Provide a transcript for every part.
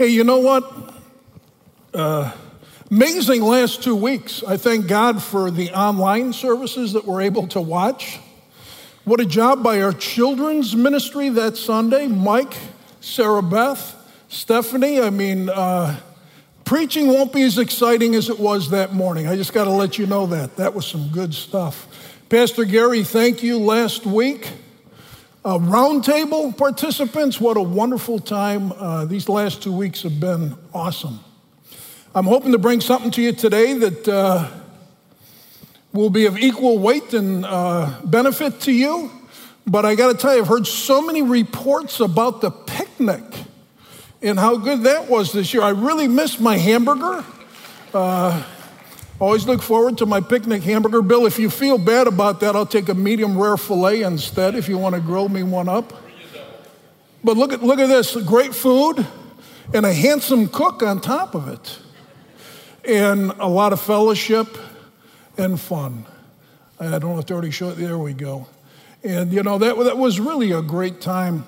Hey, you know what? Uh, amazing last two weeks. I thank God for the online services that we're able to watch. What a job by our children's ministry that Sunday. Mike, Sarah Beth, Stephanie. I mean, uh, preaching won't be as exciting as it was that morning. I just got to let you know that. That was some good stuff. Pastor Gary, thank you last week. Uh, roundtable participants, what a wonderful time. Uh, these last two weeks have been awesome. I'm hoping to bring something to you today that uh, will be of equal weight and uh, benefit to you. But I got to tell you, I've heard so many reports about the picnic and how good that was this year. I really missed my hamburger. Always look forward to my picnic hamburger. Bill, if you feel bad about that, I'll take a medium rare filet instead if you want to grill me one up. But look at, look at this great food and a handsome cook on top of it, and a lot of fellowship and fun. I don't know if they already showed. There we go. And you know that that was really a great time.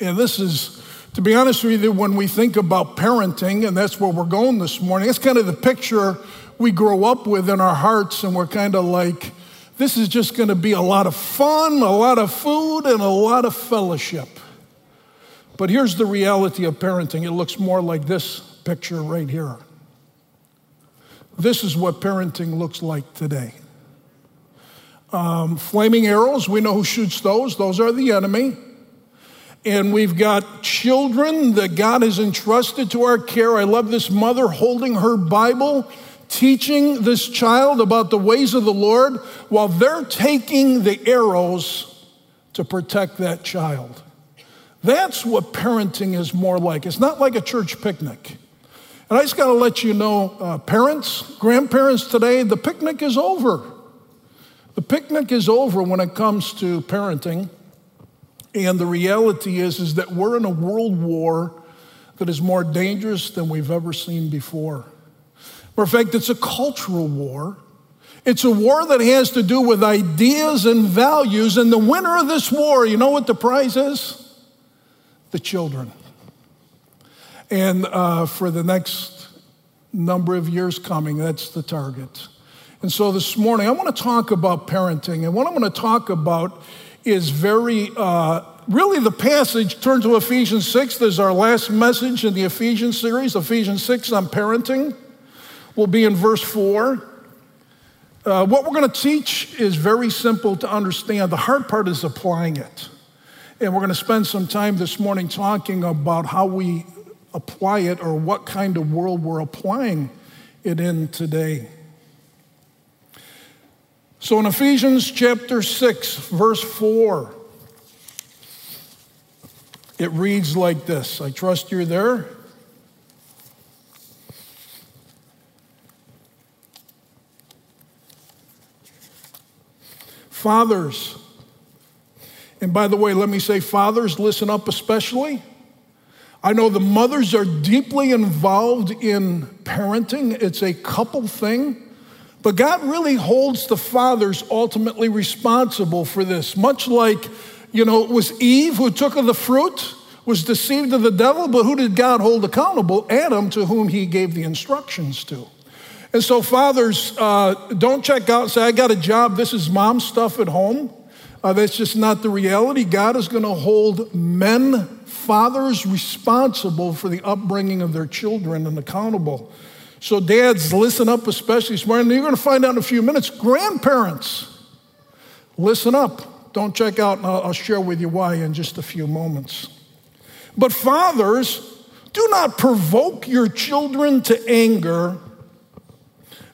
And this is, to be honest with you, when we think about parenting, and that's where we're going this morning. It's kind of the picture we grow up with in our hearts, and we're kind of like, this is just going to be a lot of fun, a lot of food, and a lot of fellowship. But here's the reality of parenting it looks more like this picture right here. This is what parenting looks like today. Um, flaming arrows, we know who shoots those, those are the enemy. And we've got children that God has entrusted to our care. I love this mother holding her Bible teaching this child about the ways of the Lord while they're taking the arrows to protect that child. That's what parenting is more like. It's not like a church picnic. And I just got to let you know, uh, parents, grandparents today, the picnic is over. The picnic is over when it comes to parenting. And the reality is, is that we're in a world war that is more dangerous than we've ever seen before. Of fact, it's a cultural war. It's a war that has to do with ideas and values. And the winner of this war, you know what the prize is? The children. And uh, for the next number of years coming, that's the target. And so this morning, I want to talk about parenting. And what I'm going to talk about is very, uh, really the passage. Turn to Ephesians 6. There's our last message in the Ephesians series, Ephesians 6 on parenting will be in verse 4. Uh, what we're going to teach is very simple to understand. The hard part is applying it. And we're going to spend some time this morning talking about how we apply it or what kind of world we're applying it in today. So in Ephesians chapter 6, verse 4, it reads like this. I trust you're there. Fathers, and by the way, let me say, fathers, listen up especially. I know the mothers are deeply involved in parenting, it's a couple thing. But God really holds the fathers ultimately responsible for this. Much like, you know, it was Eve who took of the fruit, was deceived of the devil, but who did God hold accountable? Adam, to whom he gave the instructions to. And so, fathers, uh, don't check out say, I got a job, this is mom stuff at home. Uh, that's just not the reality. God is going to hold men, fathers, responsible for the upbringing of their children and accountable. So, dads, listen up, especially this morning. You're going to find out in a few minutes. Grandparents, listen up. Don't check out, and I'll, I'll share with you why in just a few moments. But, fathers, do not provoke your children to anger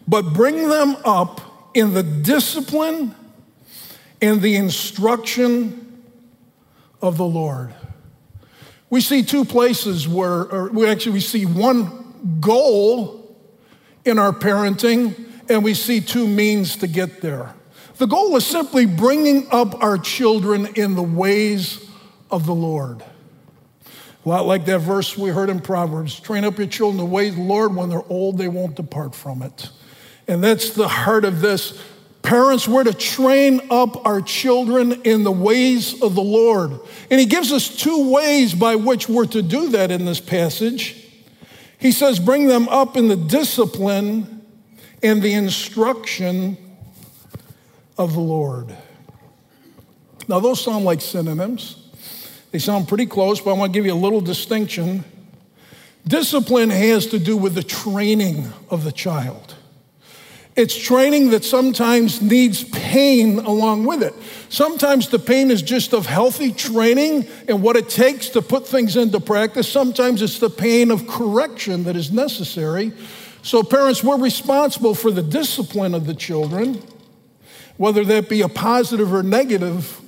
but bring them up in the discipline and the instruction of the Lord. We see two places where, or we actually we see one goal in our parenting, and we see two means to get there. The goal is simply bringing up our children in the ways of the Lord. A lot like that verse we heard in Proverbs train up your children in the ways of the Lord. When they're old, they won't depart from it. And that's the heart of this. Parents, we're to train up our children in the ways of the Lord. And he gives us two ways by which we're to do that in this passage. He says, bring them up in the discipline and the instruction of the Lord. Now, those sound like synonyms. They sound pretty close, but I want to give you a little distinction. Discipline has to do with the training of the child. It's training that sometimes needs pain along with it. Sometimes the pain is just of healthy training and what it takes to put things into practice. Sometimes it's the pain of correction that is necessary. So, parents, we're responsible for the discipline of the children, whether that be a positive or negative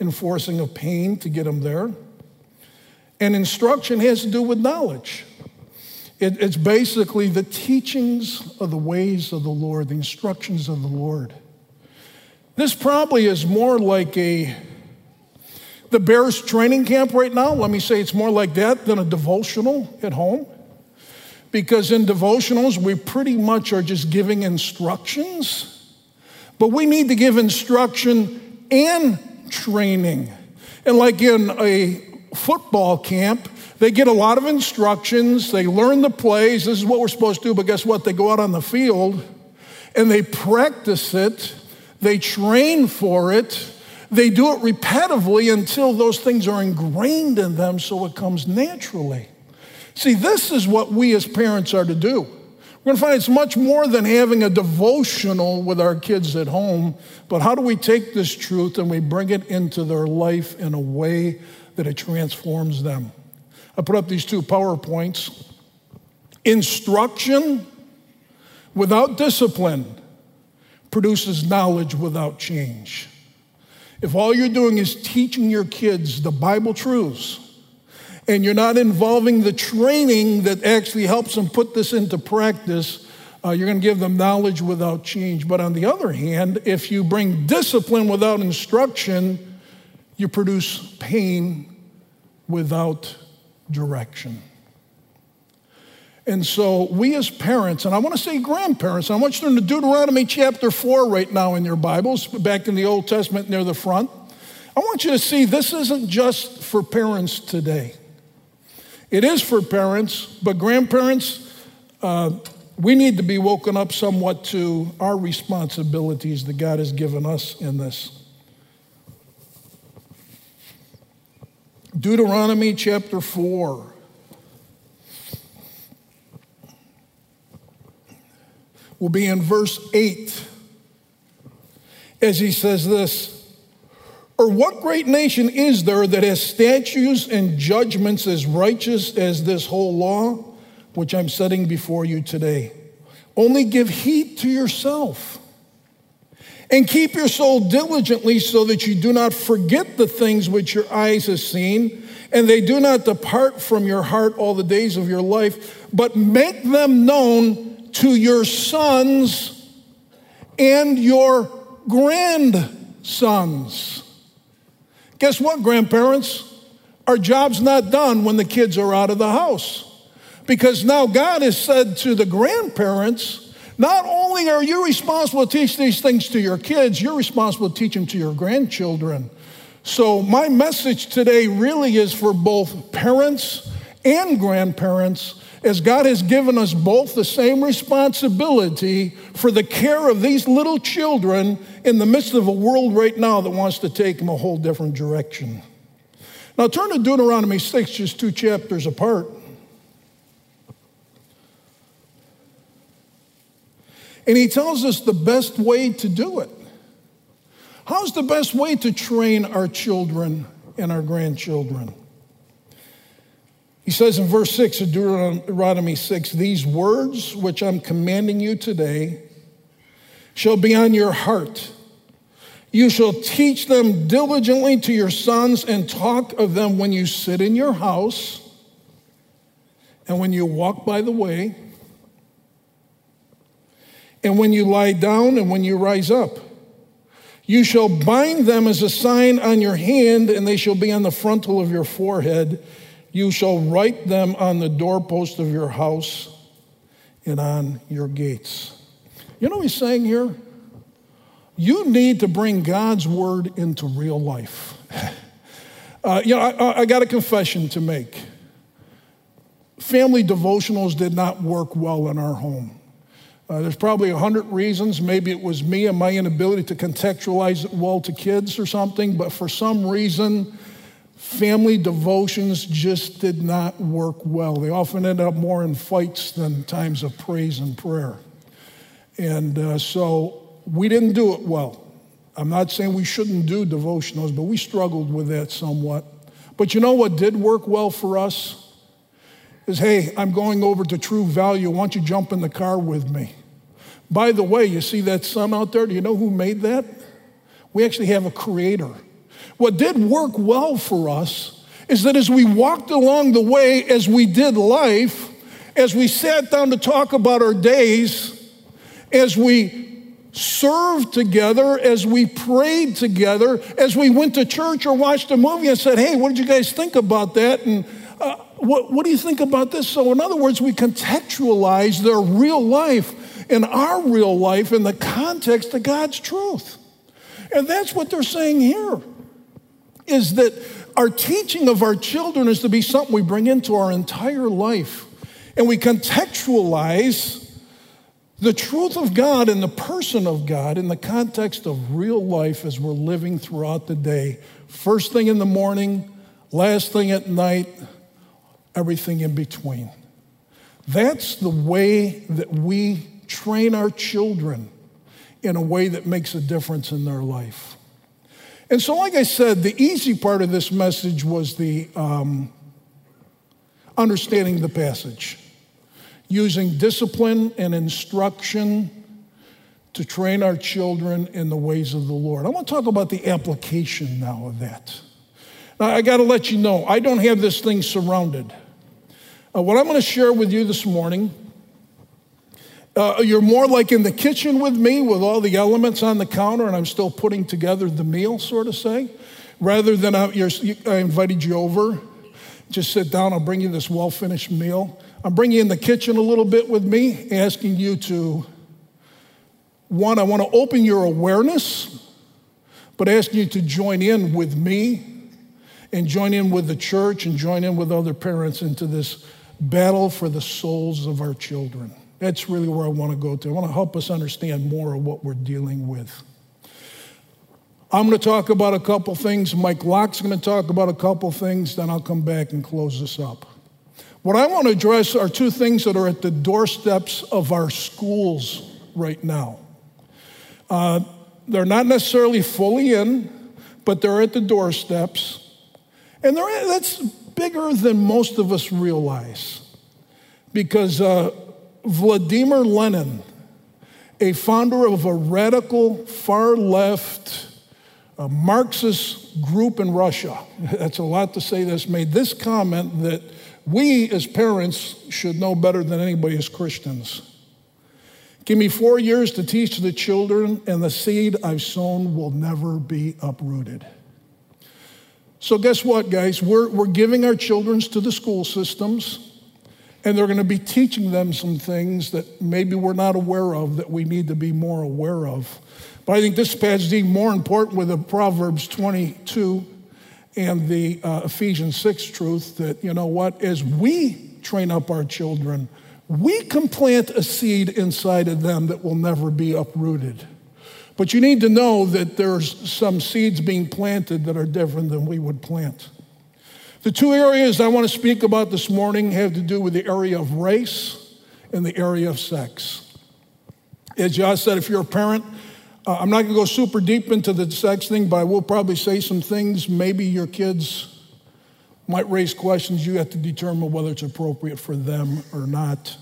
enforcing of pain to get them there. And instruction has to do with knowledge. It, it's basically the teachings of the ways of the Lord, the instructions of the Lord. This probably is more like a the Bears training camp right now. Let me say it's more like that than a devotional at home. Because in devotionals, we pretty much are just giving instructions, but we need to give instruction and training. And like in a football camp, they get a lot of instructions, they learn the plays, this is what we're supposed to do, but guess what? They go out on the field and they practice it, they train for it, they do it repetitively until those things are ingrained in them so it comes naturally. See, this is what we as parents are to do. We're going to find it's much more than having a devotional with our kids at home, but how do we take this truth and we bring it into their life in a way that it transforms them? I put up these two PowerPoints. Instruction without discipline produces knowledge without change. If all you're doing is teaching your kids the Bible truths, and you're not involving the training that actually helps them put this into practice, uh, you're going to give them knowledge without change. But on the other hand, if you bring discipline without instruction, you produce pain without direction. And so, we as parents, and I want to say grandparents, I want you to turn to Deuteronomy chapter 4 right now in your Bibles, back in the Old Testament near the front. I want you to see this isn't just for parents today. It is for parents, but grandparents, uh, we need to be woken up somewhat to our responsibilities that God has given us in this. Deuteronomy chapter 4. Will be in verse 8 as he says this or what great nation is there that has statutes and judgments as righteous as this whole law, which I'm setting before you today? Only give heed to yourself and keep your soul diligently so that you do not forget the things which your eyes have seen, and they do not depart from your heart all the days of your life, but make them known to your sons and your grandsons Guess what, grandparents? Our job's not done when the kids are out of the house. Because now God has said to the grandparents, not only are you responsible to teach these things to your kids, you're responsible to teach them to your grandchildren. So, my message today really is for both parents and grandparents as God has given us both the same responsibility for the care of these little children in the midst of a world right now that wants to take them a whole different direction. Now, turn to Deuteronomy 6, just two chapters apart. And he tells us the best way to do it. How's the best way to train our children and our grandchildren? He says in verse 6 of Deuteronomy 6 These words which I'm commanding you today shall be on your heart. You shall teach them diligently to your sons and talk of them when you sit in your house and when you walk by the way and when you lie down and when you rise up. You shall bind them as a sign on your hand, and they shall be on the frontal of your forehead. You shall write them on the doorpost of your house and on your gates. You know what he's saying here? You need to bring God's word into real life. uh, you know, I, I got a confession to make. Family devotionals did not work well in our home. Uh, there's probably a hundred reasons. Maybe it was me and my inability to contextualize it well to kids or something, but for some reason, family devotions just did not work well. They often end up more in fights than times of praise and prayer. And uh, so we didn't do it well. I'm not saying we shouldn't do devotionals, but we struggled with that somewhat. But you know what did work well for us? Is, hey, I'm going over to True Value. Why don't you jump in the car with me? By the way, you see that sun out there? Do you know who made that? We actually have a creator. What did work well for us is that as we walked along the way, as we did life, as we sat down to talk about our days, as we served together, as we prayed together, as we went to church or watched a movie and said, hey, what did you guys think about that? And uh, what, what do you think about this? So, in other words, we contextualize their real life and our real life in the context of God's truth. And that's what they're saying here is that our teaching of our children is to be something we bring into our entire life. And we contextualize the truth of God and the person of God in the context of real life as we're living throughout the day. First thing in the morning, last thing at night, everything in between. That's the way that we train our children in a way that makes a difference in their life. And so, like I said, the easy part of this message was the um, understanding the passage, using discipline and instruction to train our children in the ways of the Lord. I want to talk about the application now of that. Now, I got to let you know, I don't have this thing surrounded. Uh, what I'm going to share with you this morning, uh, you're more like in the kitchen with me with all the elements on the counter, and I'm still putting together the meal, sort of say, rather than I, I invited you over. Just sit down, I'll bring you this well finished meal. I'm bringing you in the kitchen a little bit with me, asking you to, one, I want to open your awareness, but asking you to join in with me and join in with the church and join in with other parents into this battle for the souls of our children. That's really where I want to go to. I want to help us understand more of what we're dealing with. I'm going to talk about a couple things. Mike Locke's going to talk about a couple things, then I'll come back and close this up. What I want to address are two things that are at the doorsteps of our schools right now. Uh, they're not necessarily fully in, but they're at the doorsteps. And that's bigger than most of us realize. Because uh, Vladimir Lenin, a founder of a radical far left uh, Marxist group in Russia, that's a lot to say this, made this comment that we as parents should know better than anybody as Christians. Give me four years to teach the children, and the seed I've sown will never be uprooted. So, guess what, guys? We're, we're giving our children to the school systems, and they're going to be teaching them some things that maybe we're not aware of that we need to be more aware of. But I think this passage is even more important with the Proverbs 22 and the uh, Ephesians 6 truth that, you know what, as we train up our children, we can plant a seed inside of them that will never be uprooted. But you need to know that there's some seeds being planted that are different than we would plant. The two areas I want to speak about this morning have to do with the area of race and the area of sex. As Josh said, if you're a parent, uh, I'm not going to go super deep into the sex thing, but I will probably say some things. Maybe your kids might raise questions. You have to determine whether it's appropriate for them or not.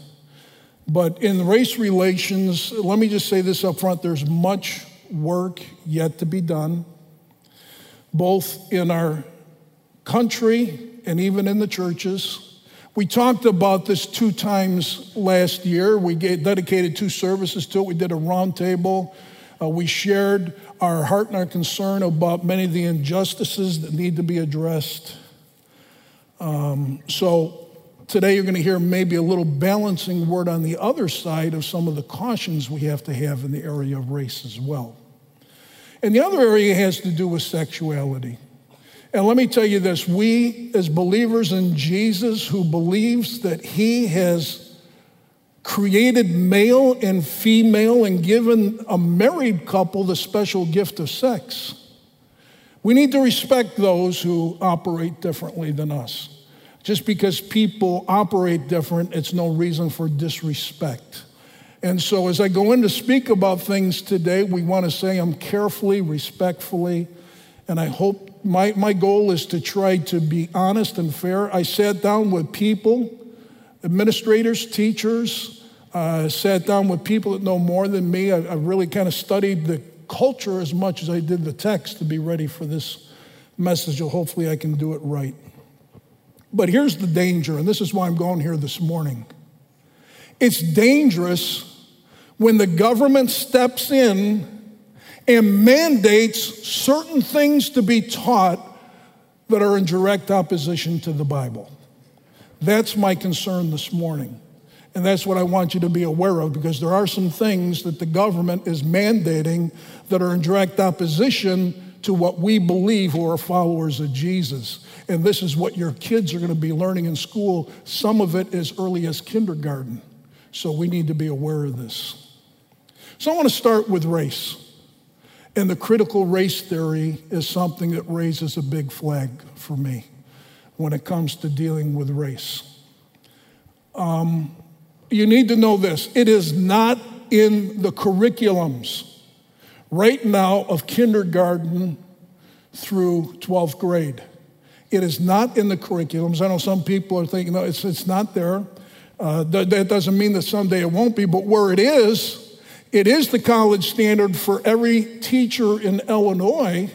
But in race relations, let me just say this up front there's much work yet to be done, both in our country and even in the churches. We talked about this two times last year. We dedicated two services to it. We did a roundtable. Uh, we shared our heart and our concern about many of the injustices that need to be addressed. Um, so Today, you're going to hear maybe a little balancing word on the other side of some of the cautions we have to have in the area of race as well. And the other area has to do with sexuality. And let me tell you this we, as believers in Jesus, who believes that He has created male and female and given a married couple the special gift of sex, we need to respect those who operate differently than us. Just because people operate different, it's no reason for disrespect. And so, as I go in to speak about things today, we want to say them carefully, respectfully, and I hope my, my goal is to try to be honest and fair. I sat down with people, administrators, teachers, uh, sat down with people that know more than me. I, I really kind of studied the culture as much as I did the text to be ready for this message. So Hopefully, I can do it right. But here's the danger, and this is why I'm going here this morning. It's dangerous when the government steps in and mandates certain things to be taught that are in direct opposition to the Bible. That's my concern this morning. And that's what I want you to be aware of because there are some things that the government is mandating that are in direct opposition to what we believe who are followers of Jesus. And this is what your kids are going to be learning in school, some of it as early as kindergarten. So we need to be aware of this. So I want to start with race. And the critical race theory is something that raises a big flag for me when it comes to dealing with race. Um, you need to know this it is not in the curriculums right now of kindergarten through 12th grade. It is not in the curriculums. I know some people are thinking, no, it's, it's not there. Uh, that, that doesn't mean that someday it won't be, but where it is, it is the college standard for every teacher in Illinois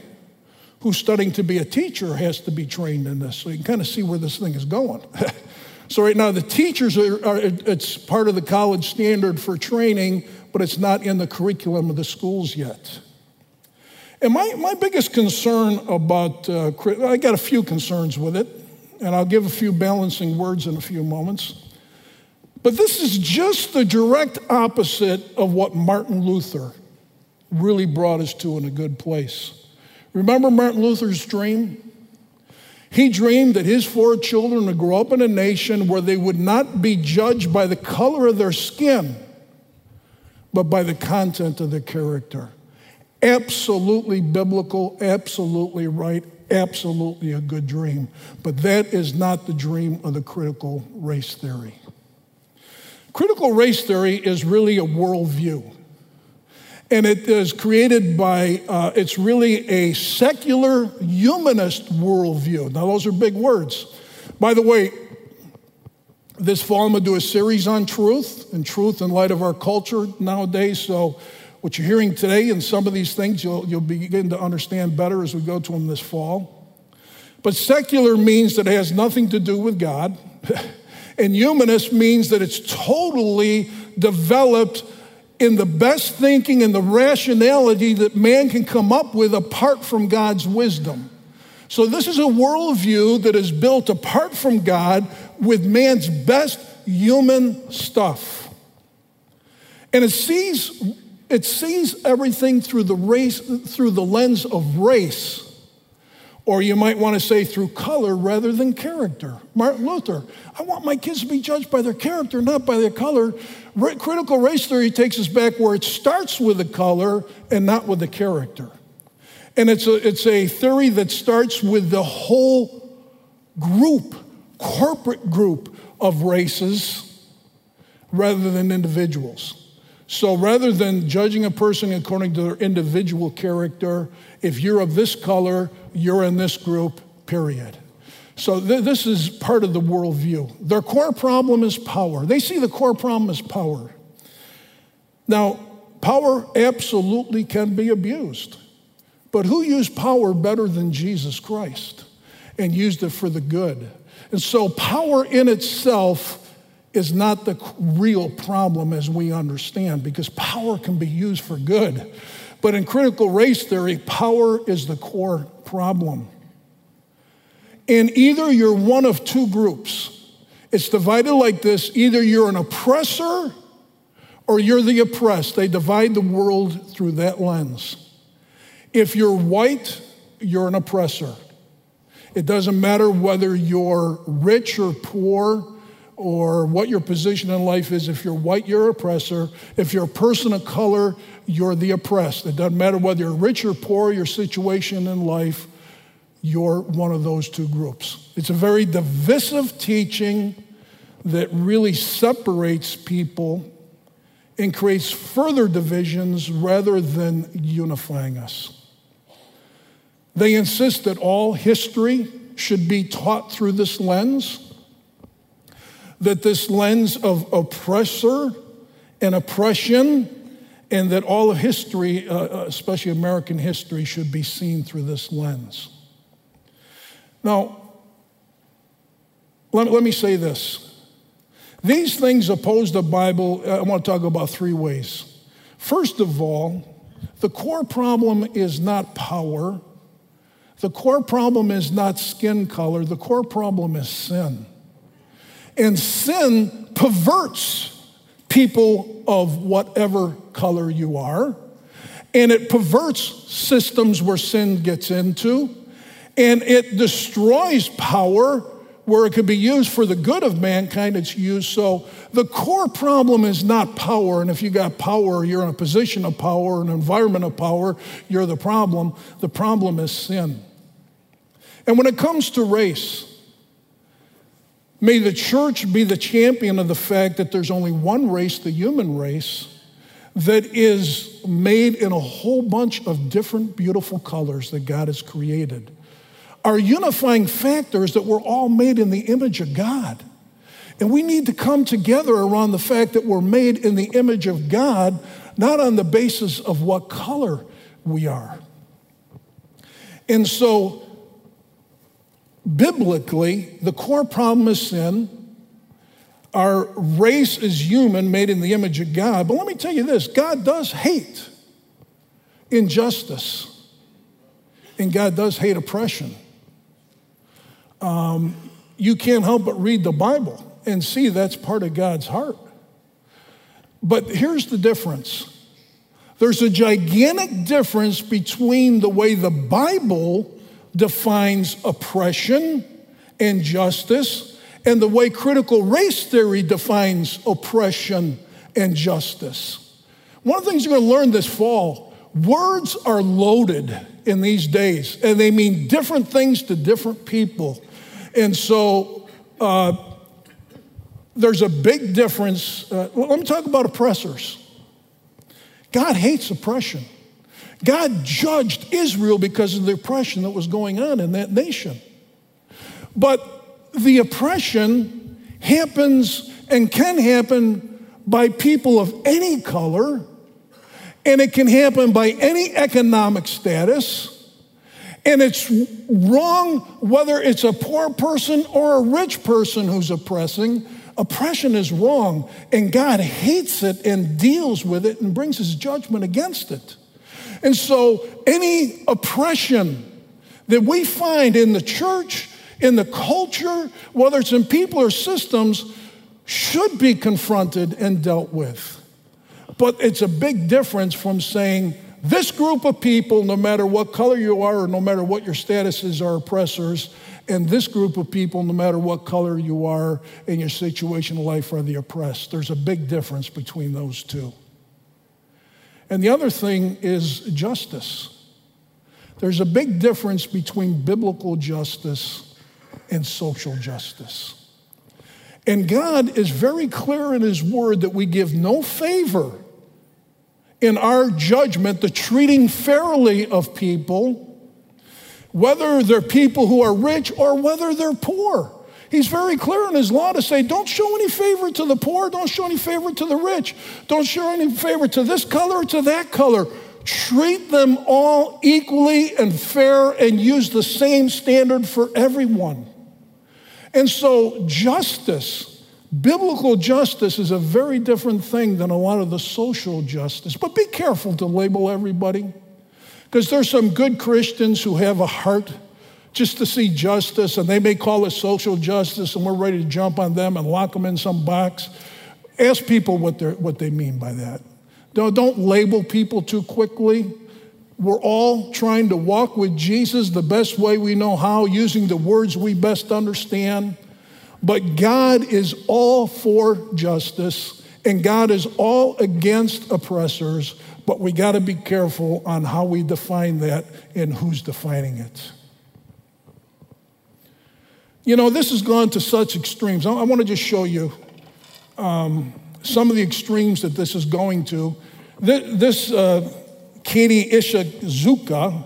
who's studying to be a teacher has to be trained in this. So you can kind of see where this thing is going. so right now the teachers are, are, it's part of the college standard for training, but it's not in the curriculum of the schools yet. And my, my biggest concern about, uh, I got a few concerns with it, and I'll give a few balancing words in a few moments. But this is just the direct opposite of what Martin Luther really brought us to in a good place. Remember Martin Luther's dream? He dreamed that his four children would grow up in a nation where they would not be judged by the color of their skin, but by the content of their character. Absolutely biblical, absolutely right, absolutely a good dream. But that is not the dream of the critical race theory. Critical race theory is really a worldview. And it is created by, uh, it's really a secular humanist worldview. Now, those are big words. By the way, this fall I'm going to do a series on truth and truth in light of our culture nowadays. So, what you're hearing today and some of these things you'll, you'll begin to understand better as we go to them this fall. But secular means that it has nothing to do with God. And humanist means that it's totally developed in the best thinking and the rationality that man can come up with apart from God's wisdom. So, this is a worldview that is built apart from God with man's best human stuff. And it sees, it sees everything through the race, through the lens of race or you might want to say through color rather than character. Martin Luther, I want my kids to be judged by their character, not by their color. Critical race theory takes us back where it starts with the color and not with the character. And it's a, it's a theory that starts with the whole group, corporate group of races rather than individuals. So rather than judging a person according to their individual character, if you're of this color, you're in this group, period. So th- this is part of the worldview. Their core problem is power. They see the core problem as power. Now, power absolutely can be abused. But who used power better than Jesus Christ and used it for the good? And so power in itself is not the real problem as we understand because power can be used for good. But in critical race theory, power is the core problem. And either you're one of two groups. It's divided like this either you're an oppressor or you're the oppressed. They divide the world through that lens. If you're white, you're an oppressor. It doesn't matter whether you're rich or poor or what your position in life is. If you're white, you're oppressor. If you're a person of color, you're the oppressed. It doesn't matter whether you're rich or poor, your situation in life, you're one of those two groups. It's a very divisive teaching that really separates people and creates further divisions rather than unifying us. They insist that all history should be taught through this lens, that this lens of oppressor and oppression, and that all of history, uh, uh especially American history, should be seen through this lens. Now, let, let me say this. These things oppose the Bible, I want to talk about three ways. First of all, the core problem is not power. The core problem is not skin color. The core problem is sin. And sin perverts people of whatever color you are. And it perverts systems where sin gets into. And it destroys power where it could be used for the good of mankind, it's used. So the core problem is not power. And if you got power, you're in a position of power, an environment of power, you're the problem. The problem is sin. And when it comes to race, may the church be the champion of the fact that there's only one race, the human race, that is made in a whole bunch of different beautiful colors that God has created. Our unifying factor is that we're all made in the image of God. And we need to come together around the fact that we're made in the image of God, not on the basis of what color we are. And so, biblically, the core problem is sin. Our race is human, made in the image of God. But let me tell you this God does hate injustice, and God does hate oppression um, you can't help but read the Bible and see that's part of God's heart. But here's the difference there's a gigantic difference between the way the Bible defines oppression and justice and the way critical race theory defines oppression and justice. One of the things you're going to learn this fall words are loaded in these days, and they mean different things to different people. And so uh, there's a big difference. Uh, let me talk about oppressors. God hates oppression. God judged Israel because of the oppression that was going on in that nation. But the oppression happens and can happen by people of any color, and it can happen by any economic status. And it's wrong whether it's a poor person or a rich person who's oppressing. Oppression is wrong, and God hates it and deals with it and brings his judgment against it. And so, any oppression that we find in the church, in the culture, whether it's in people or systems, should be confronted and dealt with. But it's a big difference from saying, this group of people, no matter what color you are or no matter what your status is, are oppressors. And this group of people, no matter what color you are in your situation in life, are the oppressed. There's a big difference between those two. And the other thing is justice. There's a big difference between biblical justice and social justice. And God is very clear in His word that we give no favor in our judgment, the treating fairly of people, whether they're people who are rich or whether they're poor. He's very clear in his law to say, don't show any favor to the poor, don't show any favor to the rich, don't show any favor to this color or to that color. Treat them all equally and fair and use the same standard for everyone. And so, justice Biblical justice is a very different thing than a lot of the social justice. But be careful to label everybody, because there's some good Christians who have a heart just to see justice, and they may call it social justice, and we're ready to jump on them and lock them in some box. Ask people what, they what they mean by that. Don't, don't label people too quickly. We're all trying to walk with Jesus the best way we know how, using the words we best understand. But God is all for justice, and God is all against oppressors. But we got to be careful on how we define that and who's defining it. You know, this has gone to such extremes. I, want to just show you um, some of the extremes that this is going to. This, uh, Katie Ishizuka,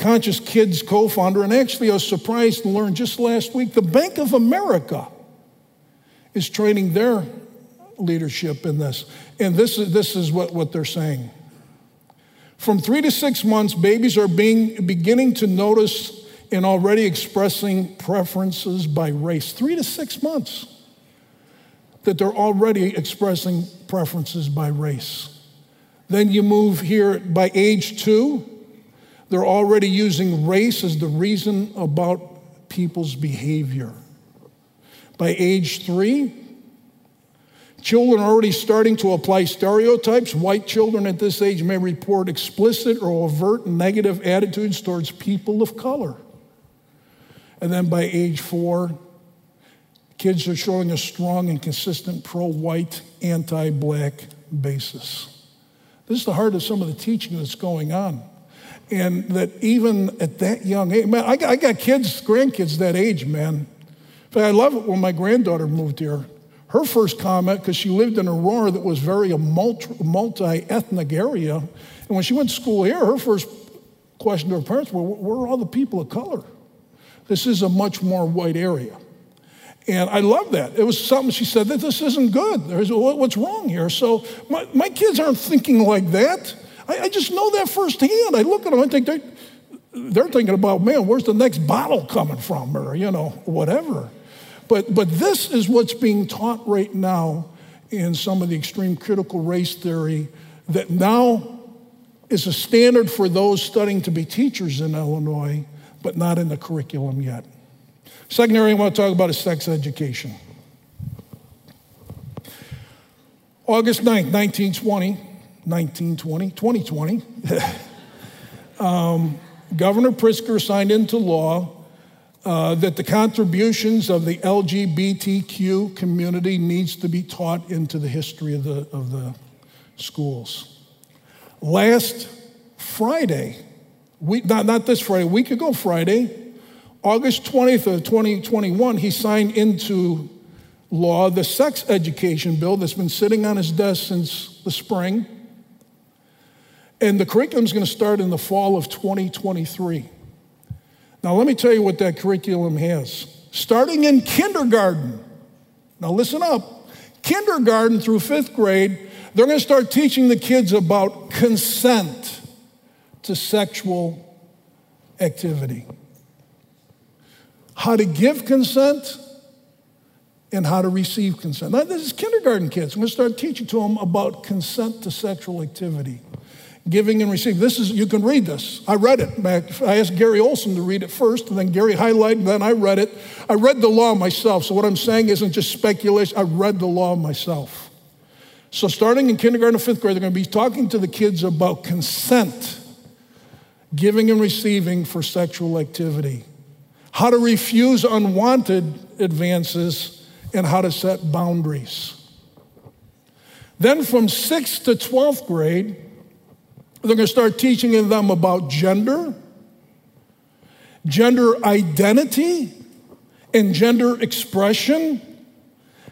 Conscious Kids co founder, and actually I was surprised to learn just last week the Bank of America is training their leadership in this. And this is, this is what, what they're saying. From three to six months, babies are being, beginning to notice and already expressing preferences by race. Three to six months that they're already expressing preferences by race. Then you move here by age two, they're already using race as the reason about people's behavior. By age three, children are already starting to apply stereotypes. White children at this age may report explicit or overt negative attitudes towards people of color. And then by age four, kids are showing a strong and consistent pro white, anti black basis. This is the heart of some of the teaching that's going on. And that even at that young age, man, I got, I got kids, grandkids that age, man. But I love it when my granddaughter moved here. Her first comment, because she lived in Aurora that was very a multi ethnic area, and when she went to school here, her first question to her parents were, Where are all the people of color? This is a much more white area. And I love that. It was something she said that this isn't good. There's, what's wrong here? So my, my kids aren't thinking like that. I, I just know that firsthand. I look at them and think they, they're thinking about, man, where's the next bottle coming from or, you know, whatever. But, but this is what's being taught right now in some of the extreme critical race theory that now is a standard for those studying to be teachers in Illinois, but not in the curriculum yet. Second area I want to talk about is sex education. August 9th, 1920, 1920, 2020, um, Governor Pritzker signed into law uh, that the contributions of the LGBTQ community needs to be taught into the history of the, of the schools. Last Friday, we, not, not this Friday, a week ago Friday, August 20th of 2021, he signed into law the sex education bill that's been sitting on his desk since the spring. And the curriculum is going to start in the fall of 2023. Now, let me tell you what that curriculum has. Starting in kindergarten, now listen up, kindergarten through fifth grade, they're going to start teaching the kids about consent to sexual activity how to give consent and how to receive consent. Now, this is kindergarten kids. I'm going to start teaching to them about consent to sexual activity, giving and receiving. This is, you can read this. I read it back. I asked Gary Olson to read it first, and then Gary highlighted, and then I read it. I read the law myself. So, what I'm saying isn't just speculation, I read the law myself. So, starting in kindergarten and fifth grade, they're going to be talking to the kids about consent, giving and receiving for sexual activity how to refuse unwanted advances, and how to set boundaries. Then from 6th to 12th grade, they're going to start teaching them about gender, gender identity, and gender expression,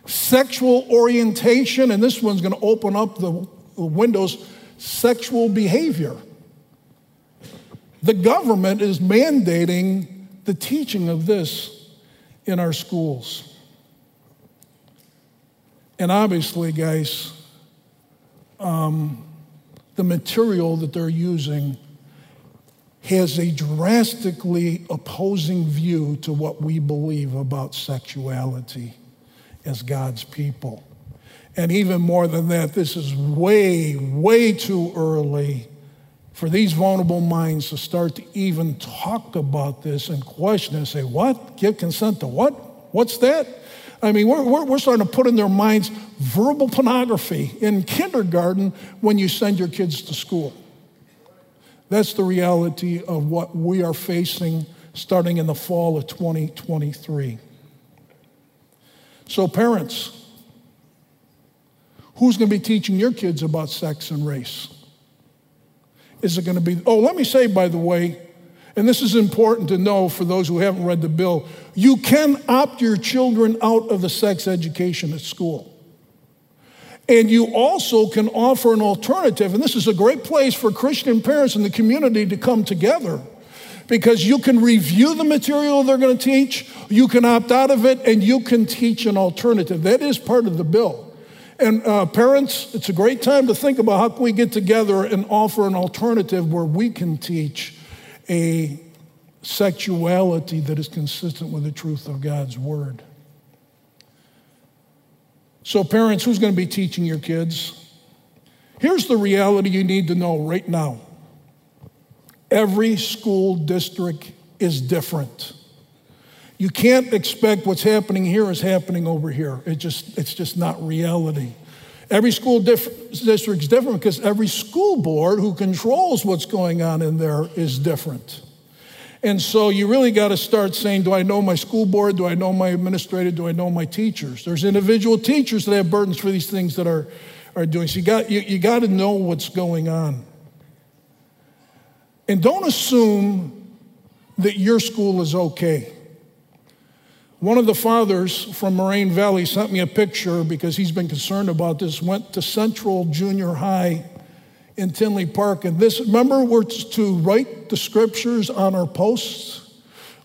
sexual orientation, and this one's going to open up the windows sexual behavior. The government is mandating the teaching of this in our schools. And obviously, guys, um, the material that they're using has a drastically opposing view to what we believe about sexuality as God's people. And even more than that, this is way, way too early for these vulnerable minds to start to even talk about this and question and say, What? Give consent to what? What's that? I mean, we're, we're, we're, starting to put in their minds verbal pornography in kindergarten when you send your kids to school. That's the reality of what we are facing starting in the fall of 2023. So, parents, who's going to be teaching your kids about sex and race? Is it going to be, oh, let me say, by the way, and this is important to know for those who haven't read the bill, you can opt your children out of the sex education at school. And you also can offer an alternative. And this is a great place for Christian parents in the community to come together because you can review the material they're going to teach, you can opt out of it, and you can teach an alternative. That is part of the bill. And uh, parents, it's a great time to think about how can we get together and offer an alternative where we can teach a sexuality that is consistent with the truth of God's word. So, parents, who's going to be teaching your kids? Here's the reality you need to know right now every school district is different. You can't expect what's happening here is happening over here. It just, it's just not reality. Every school district is different because every school board who controls what's going on in there is different. And so you really got to start saying, Do I know my school board? Do I know my administrator? Do I know my teachers? There's individual teachers that have burdens for these things that are, are doing. So you got, you, you got to know what's going on. And don't assume that your school is okay. One of the fathers from Moraine Valley sent me a picture because he's been concerned about this, went to Central Junior High in Tinley Park. And this, remember, we're to write the scriptures on our posts?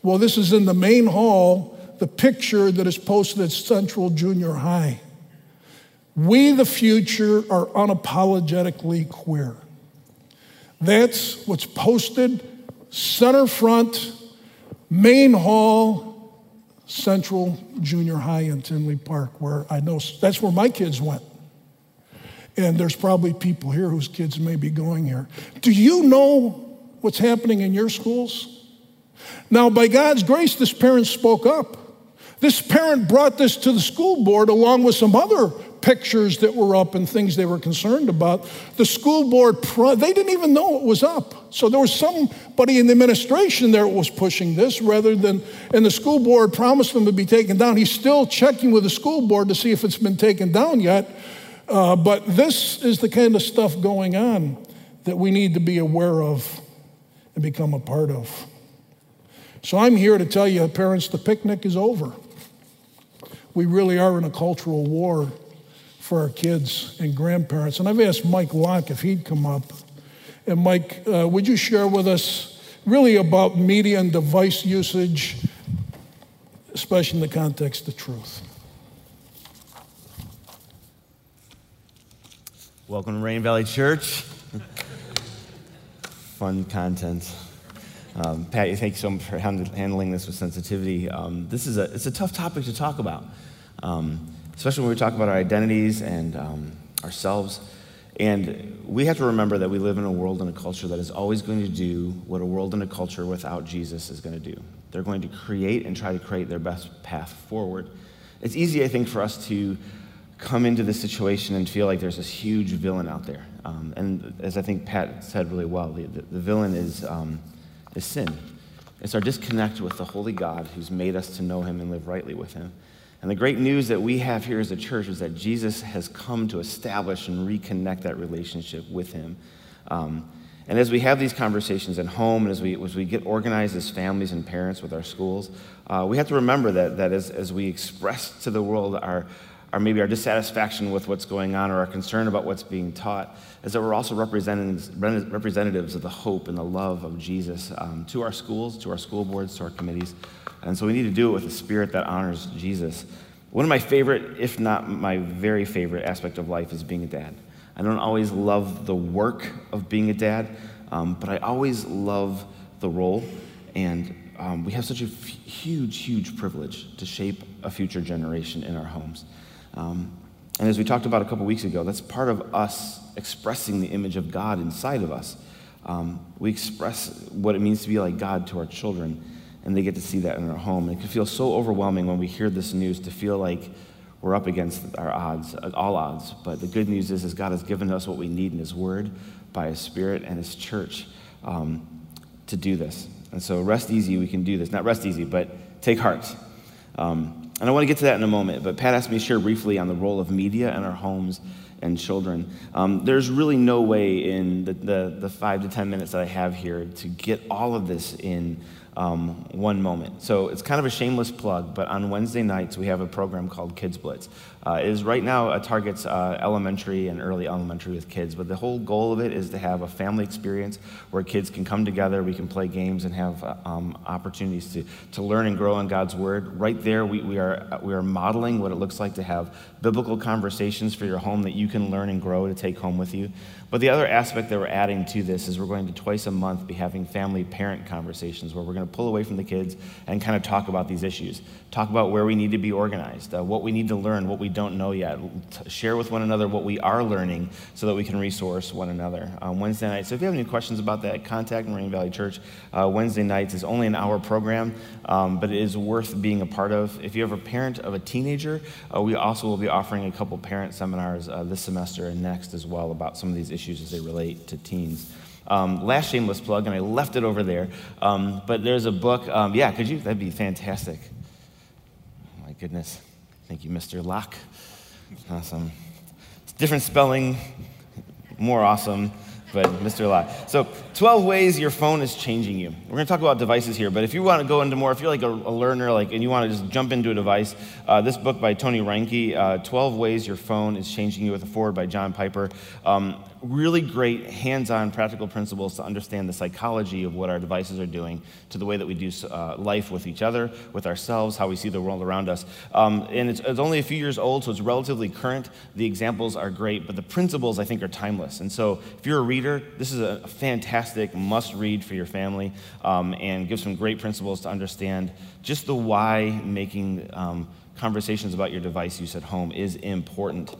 Well, this is in the main hall, the picture that is posted at Central Junior High. We, the future, are unapologetically queer. That's what's posted center front, main hall, Central Junior High in Tinley Park, where I know that's where my kids went. And there's probably people here whose kids may be going here. Do you know what's happening in your schools? Now, by God's grace, this parent spoke up. This parent brought this to the school board along with some other pictures that were up and things they were concerned about. The school board, they didn't even know it was up. So there was somebody in the administration there was pushing this rather than, and the school board promised them to be taken down. He's still checking with the school board to see if it's been taken down yet. Uh, but this is the kind of stuff going on that we need to be aware of and become a part of. So I'm here to tell you, parents, the picnic is over. We really are in a cultural war for our kids and grandparents. And I've asked Mike Locke if he'd come up. And Mike, uh, would you share with us really about media and device usage, especially in the context of truth? Welcome to Moraine Valley Church. Fun content. Um, Pat, thank you so much for handling this with sensitivity. Um, this is a, it's a tough topic to talk about, um, especially when we talk about our identities and um, ourselves. And we have to remember that we live in a world and a culture that is always going to do what a world and a culture without Jesus is going to do. They're going to create and try to create their best path forward. It's easy, I think, for us to come into this situation and feel like there's this huge villain out there. Um, and as I think Pat said really well, the, the, villain is, um, is sin. It's our disconnect with the holy God who's made us to know him and live rightly with him. And the great news that we have here as a church is that Jesus has come to establish and reconnect that relationship with him. Um, and as we have these conversations at home and as we, as we get organized as families and parents with our schools, uh, we have to remember that, that as, as we express to the world our, or maybe our dissatisfaction with what's going on or our concern about what's being taught, is that we're also representatives, representatives of the hope and the love of Jesus um, to our schools, to our school boards, to our committees. And so we need to do it with a spirit that honors Jesus. One of my favorite, if not my very favorite aspect of life is being a dad. I don't always love the work of being a dad, um, but I always love the role. And um, we have such a f- huge, huge privilege to shape a future generation in our homes. Um, and as we talked about a couple weeks ago, that's part of us expressing the image of God inside of us. Um, we express what it means to be like God to our children, and they get to see that in our home. And it can feel so overwhelming when we hear this news to feel like we're up against our odds, all odds. But the good news is, is God has given us what we need in His Word by His Spirit and His church. um, to do this. And so, rest easy, we can do this. Not rest easy, but take heart. Um, and I want to get to that in a moment, but Pat asked me to share briefly on the role of media in our homes and children. Um, there's really no way in the, the, the, five to 10 minutes that I have here to get all of this in um, one moment. So it's kind of a shameless plug, but on Wednesday nights we have a program called Kids Blitz. Uh, it is right now uh, targets uh, elementary and early elementary with kids, but the whole goal of it is to have a family experience where kids can come together, we can play games, and have uh, um, opportunities to, to learn and grow in God's Word. Right there, we, we, are, we are modeling what it looks like to have biblical conversations for your home that you can learn and grow to take home with you. But the other aspect that we're adding to this is we're going to twice a month be having family parent conversations where we're going to pull away from the kids and kind of talk about these issues. Talk about where we need to be organized, uh, what we need to learn, what we don't know yet. Share with one another what we are learning so that we can resource one another on Wednesday night. So if you have any questions about that, contact Moraine Valley Church. Uh, Wednesday nights is only an hour program, um, but it is worth being a part of. If you have a parent of a teenager, uh, we also will be offering a couple parent seminars uh, this semester and next as well about some of these issues as they relate to teens. Um, last shameless plug, and I left it over there. Um, but there's a book. Um, yeah, could you? That'd be fantastic. Oh, my goodness. Thank you, Mr. Locke. Awesome. It's different spelling, more awesome, but Mr. Locke. So, 12 ways your phone is changing you. We're going to talk about devices here, but if you want to go into more, if you're like a, a learner, like, and you want to just jump into a device, uh, this book by Tony Reinke, uh, 12 Ways Your Phone is Changing You, with a forward by John Piper. Um, really great hands on practical principles to understand the psychology of what our devices are doing to the way that we do uh, life with each other, with ourselves, how we see the world around us. Um, and it's, it's, only a few years old, so it's relatively current. The examples are great, but the principles I think are timeless. And so if you're a reader, this is a fantastic must read for your family um, and gives some great principles to understand just the why making um, conversations about your device use at home is important.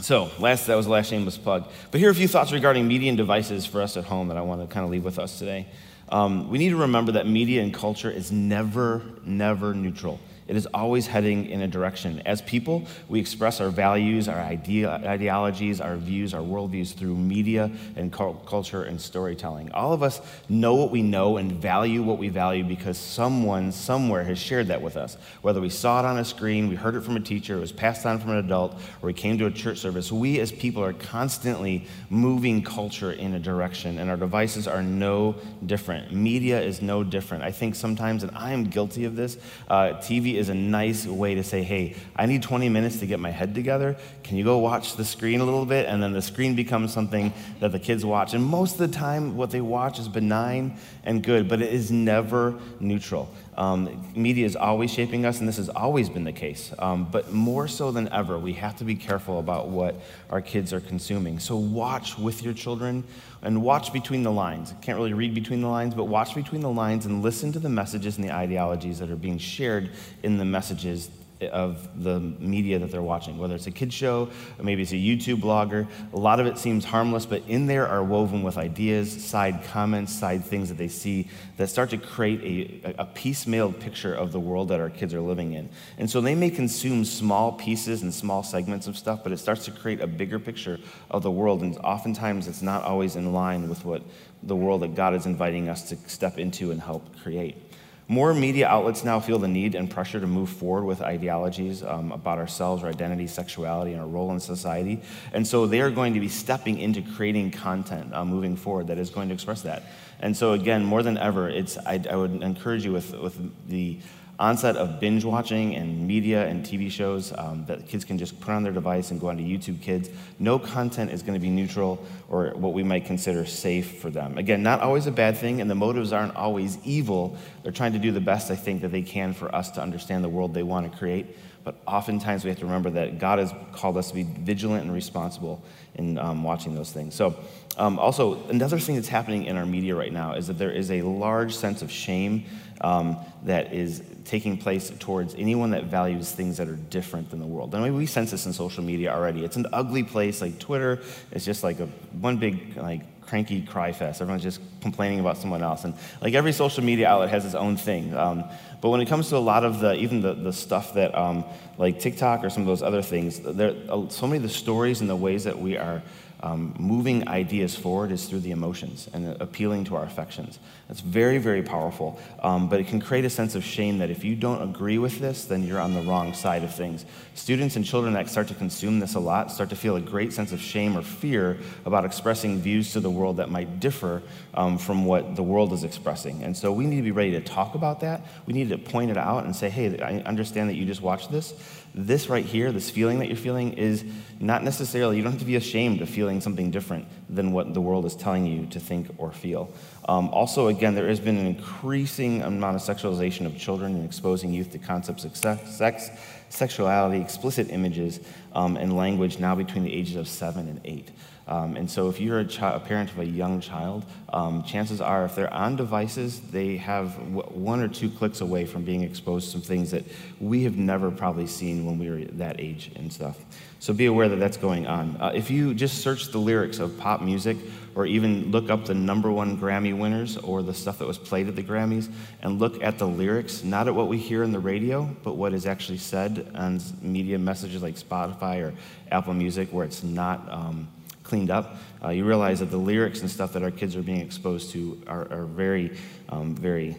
So, last that was the last shameless plug. But here are a few thoughts regarding media and devices for us at home that I want to kind of leave with us today. Um, we need to remember that media and culture is never, never neutral. It is always heading in a direction. As people, we express our values, our idea, ideologies, our views, our worldviews through media and culture and storytelling. All of us know what we know and value what we value because someone somewhere has shared that with us. Whether we saw it on a screen, we heard it from a teacher, it was passed on from an adult, or we came to a church service, we as people are constantly moving culture in a direction, and our devices are no different. Media is no different. I think sometimes, and I am guilty of this, uh, TV is a nice way to say, hey, I need 20 minutes to get my head together. Can you go watch the screen a little bit? And then the screen becomes something that the kids watch. And most of the time, what they watch is benign and good, but it is never neutral. Um, media is always shaping us, and this has always been the case. Um, but more so than ever, we have to be careful about what our kids are consuming. So watch with your children and watch between the lines. Can't really read between the lines, but watch between the lines and listen to the messages and the ideologies that are being shared in the messages of the media that they're watching, whether it's a kid show, maybe it's a YouTube blogger. A lot of it seems harmless, but in there are woven with ideas, side comments, side things that they see that start to create a, a piecemeal picture of the world that our kids are living in. And so they may consume small pieces and small segments of stuff, but it starts to create a bigger picture of the world. And oftentimes it's not always in line with what the world that God is inviting us to step into and help create. More media outlets now feel the need and pressure to move forward with ideologies um, about ourselves, our identity, sexuality, and our role in society. And so they are going to be stepping into creating content uh, moving forward that is going to express that. And so, again, more than ever, it's, I, I would encourage you with, with the onset of binge watching and media and TV shows um, that kids can just put on their device and go onto YouTube Kids. No content is going to be neutral or what we might consider safe for them. Again, not always a bad thing, and the motives aren't always evil. They're trying to do the best, I think, that they can for us to understand the world they want to create. But oftentimes we have to remember that God has called us to be vigilant and responsible in um, watching those things. So, um, also, another thing that's happening in our media right now is that there is a large sense of shame um, that is taking place towards anyone that values things that are different than the world. And we sense this in social media already. It's an ugly place, like Twitter. It's just like a one big like cranky cry fest. Everyone's just complaining about someone else. And like every social media outlet has its own thing. Um, but when it comes to a lot of the, even the, the stuff that, um, like TikTok or some of those other things, there, uh, so many of the stories and the ways that we are um, moving ideas forward is through the emotions and appealing to our affections. That's very, very powerful. Um, but it can create a sense of shame that if you don't agree with this, then you're on the wrong side of things. Students and children that start to consume this a lot start to feel a great sense of shame or fear about expressing views to the world that might differ um, from what the world is expressing. And so we need to be ready to talk about that. We need to point it out and say, hey, I understand that you just watched this this right here, this feeling that you're feeling, is not necessarily, you don't have to be ashamed of feeling something different than what the world is telling you to think or feel. Um, also, again, there has been an increasing amount of sexualization of children and exposing youth to concepts of sex, sexuality, explicit images, um, and language now between the ages of seven and eight. Um, and so, if you're a, chi- a, parent of a young child, um, chances are, if they're on devices, they have w- one or two clicks away from being exposed to some things that we have never probably seen when we were that age and stuff. So, be aware that that's going on. Uh, if you just search the lyrics of pop music, or even look up the number one Grammy winners or the stuff that was played at the Grammys, and look at the lyrics, not at what we hear in the radio, but what is actually said on media messages like Spotify or Apple Music, where it's not. Um, cleaned up, uh, you realize that the lyrics and stuff that our kids are being exposed to are, are very, um, very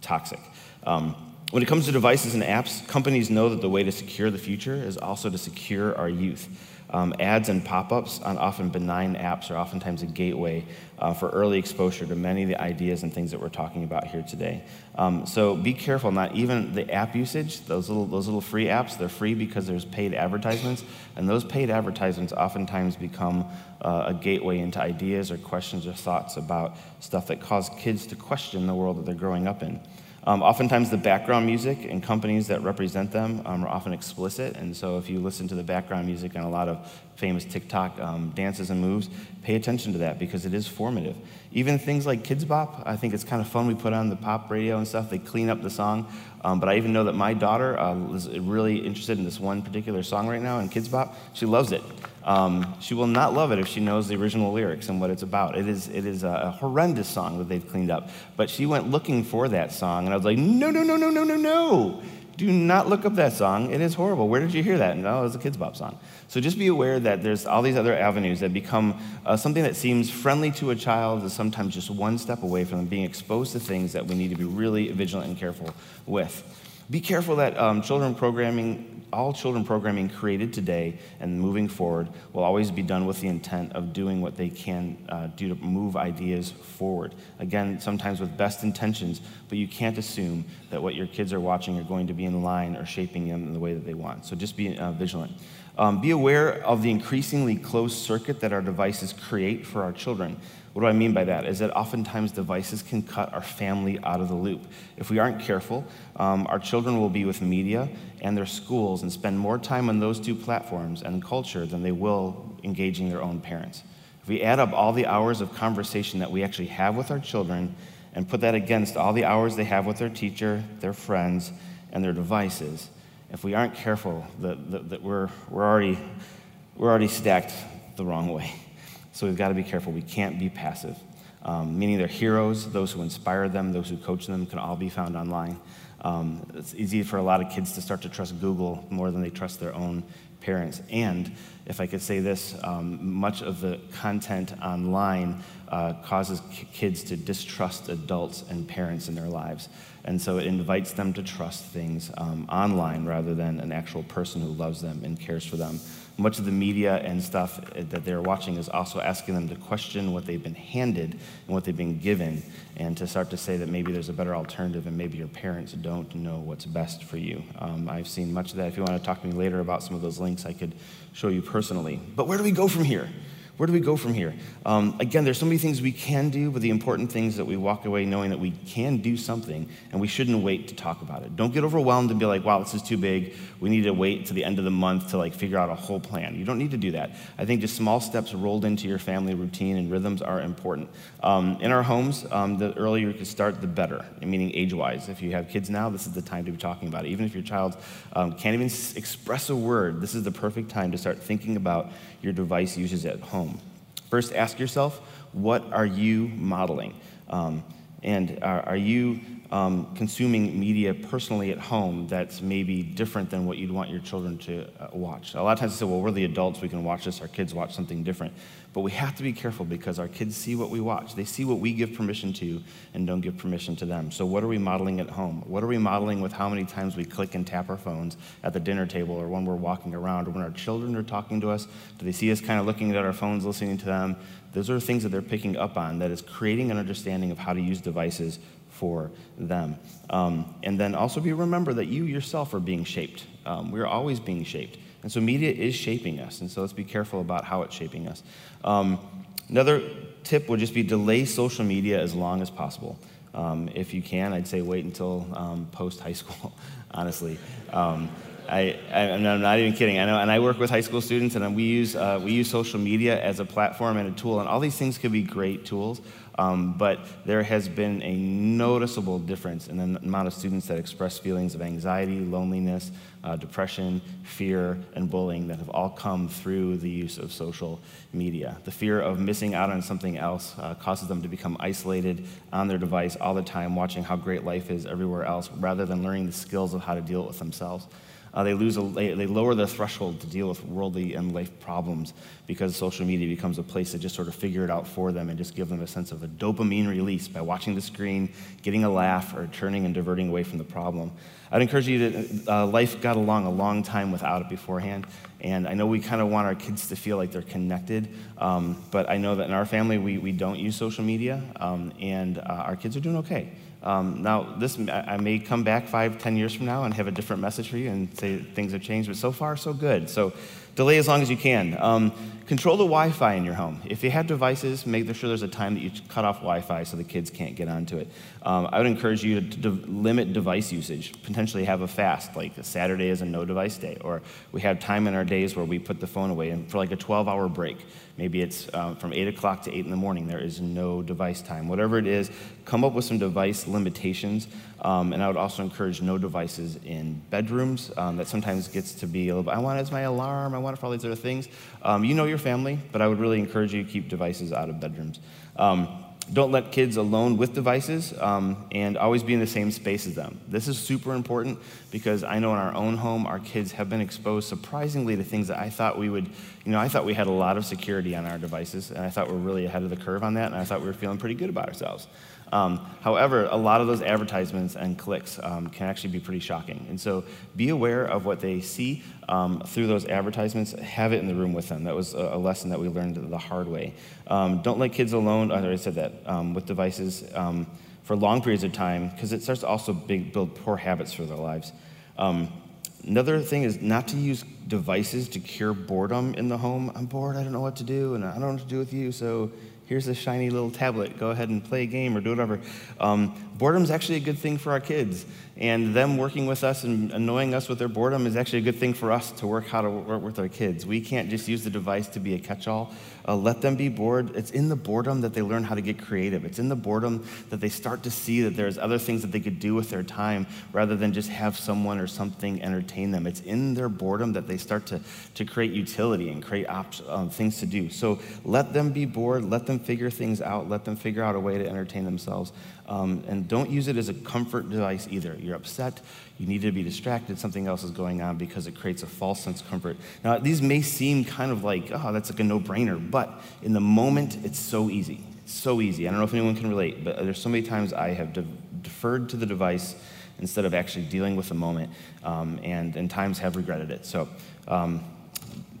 toxic. Um, when it comes to devices and apps, companies know that the way to secure the future is also to secure our youth. Um, ads and pop ups on often benign apps are oftentimes a gateway uh, for early exposure to many of the ideas and things that we're talking about here today. Um, so be careful, not even the app usage, those little, those little free apps, they're free because there's paid advertisements, and those paid advertisements oftentimes become uh, a gateway into ideas or questions or thoughts about stuff that cause kids to question the world that they're growing up in. Um, oftentimes, the background music and companies that represent them um, are often explicit. And so, if you listen to the background music on a lot of famous TikTok um, dances and moves, pay attention to that because it is formative. Even things like Kidz Bop, I think it's kind of fun. We put on the pop radio and stuff, they clean up the song. Um, but I even know that my daughter uh, is really interested in this one particular song right now in Kidz Bop. She loves it. Um, she will not love it if she knows the original lyrics and what it's about. It is, it is a, horrendous song that they've cleaned up. But she went looking for that song, and I was like, no, no, no, no, no, no, no. Do not look up that song. It is horrible. Where did you hear that? No, it was a Kidz Bop song. So just be aware that there's all these other avenues that become uh, something that seems friendly to a child is sometimes just one step away from them being exposed to things that we need to be really vigilant and careful with. Be careful that um, children programming, all children programming created today and moving forward will always be done with the intent of doing what they can uh, do to move ideas forward. Again, sometimes with best intentions, but you can't assume that what your kids are watching are going to be in line or shaping them in the way that they want. So just be uh, vigilant. Um, be aware of the increasingly closed circuit that our devices create for our children. What do I mean by that? Is that oftentimes devices can cut our family out of the loop. If we aren't careful, um, our children will be with media and their schools and spend more time on those two platforms and culture than they will engaging their own parents. If we add up all the hours of conversation that we actually have with our children and put that against all the hours they have with their teacher, their friends, and their devices, if we aren't careful, that, that, that we're, we're, already, we're already stacked the wrong way. So we've got to be careful. We can't be passive. Um, meaning they're heroes, those who inspire them, those who coach them can all be found online. Um, it's easy for a lot of kids to start to trust Google more than they trust their own parents. And if I could say this, um, much of the content online uh, causes kids to distrust adults and parents in their lives. And so it invites them to trust things um, online rather than an actual person who loves them and cares for them much of the media and stuff that they're watching is also asking them to question what they've been handed and what they've been given, and to start to say that maybe there's a better alternative and maybe your parents don't know what's best for you. Um, I've seen much of that. If you want to talk to me later about some of those links, I could show you personally. But where do we go from here? Where do we go from here? Um, again, there's so many things we can do, but the important things that we walk away knowing that we can do something and we shouldn't wait to talk about it. Don't get overwhelmed and be like, wow, this is too big. We need to wait to the end of the month to like figure out a whole plan. You don't need to do that. I think just small steps rolled into your family routine and rhythms are important. Um, in our homes, um, the earlier you can start, the better, meaning age-wise. If you have kids now, this is the time to be talking about it. Even if your child um, can't even express a word, this is the perfect time to start thinking about your device uses at home. First, ask yourself, what are you modeling? Um, and are, are you um, consuming media personally at home that's maybe different than what you'd want your children to uh, watch. A lot of times I say, well, we're the adults, we can watch this, our kids watch something different. But we have to be careful because our kids see what we watch. They see what we give permission to and don't give permission to them. So, what are we modeling at home? What are we modeling with how many times we click and tap our phones at the dinner table or when we're walking around or when our children are talking to us? Do they see us kind of looking at our phones, listening to them? Those are things that they're picking up on that is creating an understanding of how to use devices for them. Um, and then also be remember that you yourself are being shaped. Um, we're always being shaped. And so media is shaping us. And so let's be careful about how it's shaping us. Um, another tip would just be delay social media as long as possible. Um, if you can, I'd say wait until um, post high school, honestly. Um, I, am not even kidding. I know, and I work with high school students, and we use, uh, we use social media as a platform and a tool, and all these things could be great tools. Um, but there has been a noticeable difference in the amount of students that express feelings of anxiety, loneliness, uh, depression, fear, and bullying that have all come through the use of social media. The fear of missing out on something else uh, causes them to become isolated on their device all the time, watching how great life is everywhere else, rather than learning the skills of how to deal with themselves. Uh, they, lose a, they, they lower their threshold to deal with worldly and life problems because social media becomes a place to just sort of figure it out for them and just give them a sense of a dopamine release by watching the screen, getting a laugh, or turning and diverting away from the problem. I'd encourage you to, uh, life got along a long time without it beforehand. And I know we kind of want our kids to feel like they're connected, um, but I know that in our family, we, we don't use social media, um, and uh, our kids are doing okay. Um, now, this I may come back five, ten years from now and have a different message for you and say things have changed, but so far, so good. So delay as long as you can. Um, control the Wi Fi in your home. If you have devices, make sure there's a time that you cut off Wi Fi so the kids can't get onto it. Um, I would encourage you to, limit device usage, potentially have a fast, like a Saturday is a no device day, or we have time in our days where we put the phone away and for like a 12 hour break. Maybe it's um, from 8 o'clock to 8 in the morning, there is no device time. Whatever it is, come up with some device limitations. Um, and I would also encourage no devices in bedrooms. Um, that sometimes gets to be a little bit, I want it as my alarm, I want it for all these other things. Um, you know your family, but I would really encourage you to keep devices out of bedrooms. Don't let kids alone with devices um, and always be in the same space as them. This is super important because I know in our own home, our kids have been exposed surprisingly to things that I thought we would, you know, I thought we had a lot of security on our devices, and I thought we are really ahead of the curve on that, and I thought we were feeling pretty good about ourselves. Um, however, a lot of those advertisements and clicks um, can actually be pretty shocking. And so be aware of what they see um, through those advertisements. Have it in the room with them. That was a, lesson that we learned the hard way. Um, don't let kids alone, I already said that, um, with devices um, for long periods of time because it starts to also build poor habits for their lives. Another thing is not to use devices to cure boredom in the home. I'm bored, I don't know what to do, and I don't know what to do with you, so here's a shiny little tablet. Go ahead and play a game or do whatever. Um, boredom is actually a good thing for our kids. And them working with us and annoying us with their boredom is actually a good thing for us to work how to work with our kids. We can't just use the device to be a catch all. Uh, let them be bored. It's in the boredom that they learn how to get creative. It's in the boredom that they start to see that there's other things that they could do with their time rather than just have someone or something entertain them. It's in their boredom that they start to, to create utility and create op- um, things to do. So let them be bored. Let them figure things out. Let them figure out a way to entertain themselves. Um, and don't use it as a comfort device either. You're upset, you need to be distracted, something else is going on because it creates a false sense of comfort. Now, these may seem kind of like, oh, that's like a no brainer, but in the moment, it's so easy. It's so easy. I don't know if anyone can relate, but there's so many times I have de- deferred to the device instead of actually dealing with the moment, um, and in times have regretted it. So, um,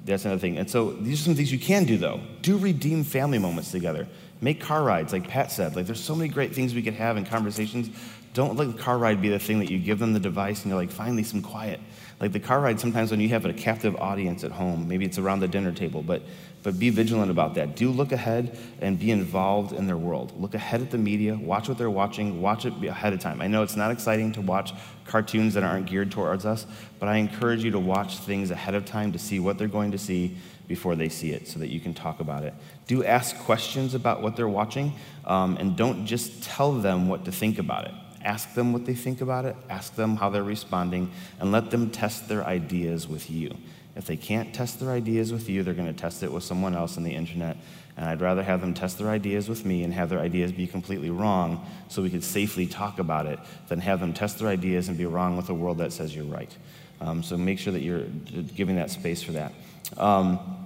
that's another thing. And so these are some things you can do though. Do redeem family moments together. Make car rides, like Pat said. Like, there's so many great things we could have in conversations. Don't let the car ride be the thing that you give them the device and you're like, finally, some quiet. Like the car ride, sometimes when you have a captive audience at home, maybe it's around the dinner table, but, but be vigilant about that. Do look ahead and be involved in their world. Look ahead at the media, watch what they're watching, watch it ahead of time. I know it's not exciting to watch cartoons that aren't geared towards us, but I encourage you to watch things ahead of time to see what they're going to see before they see it so that you can talk about it. Do ask questions about what they're watching um, and don't just tell them what to think about it. Ask them what they think about it, ask them how they're responding, and let them test their ideas with you. If they can't test their ideas with you, they're going to test it with someone else on the internet. And I'd rather have them test their ideas with me and have their ideas be completely wrong so we could safely talk about it than have them test their ideas and be wrong with a world that says you're right. Um, so make sure that you're giving that space for that. Um,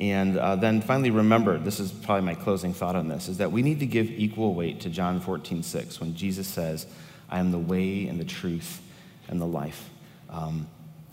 and uh, then finally, remember this is probably my closing thought on this is that we need to give equal weight to John 14, 6, when Jesus says, I am the way and the truth and the life. Um,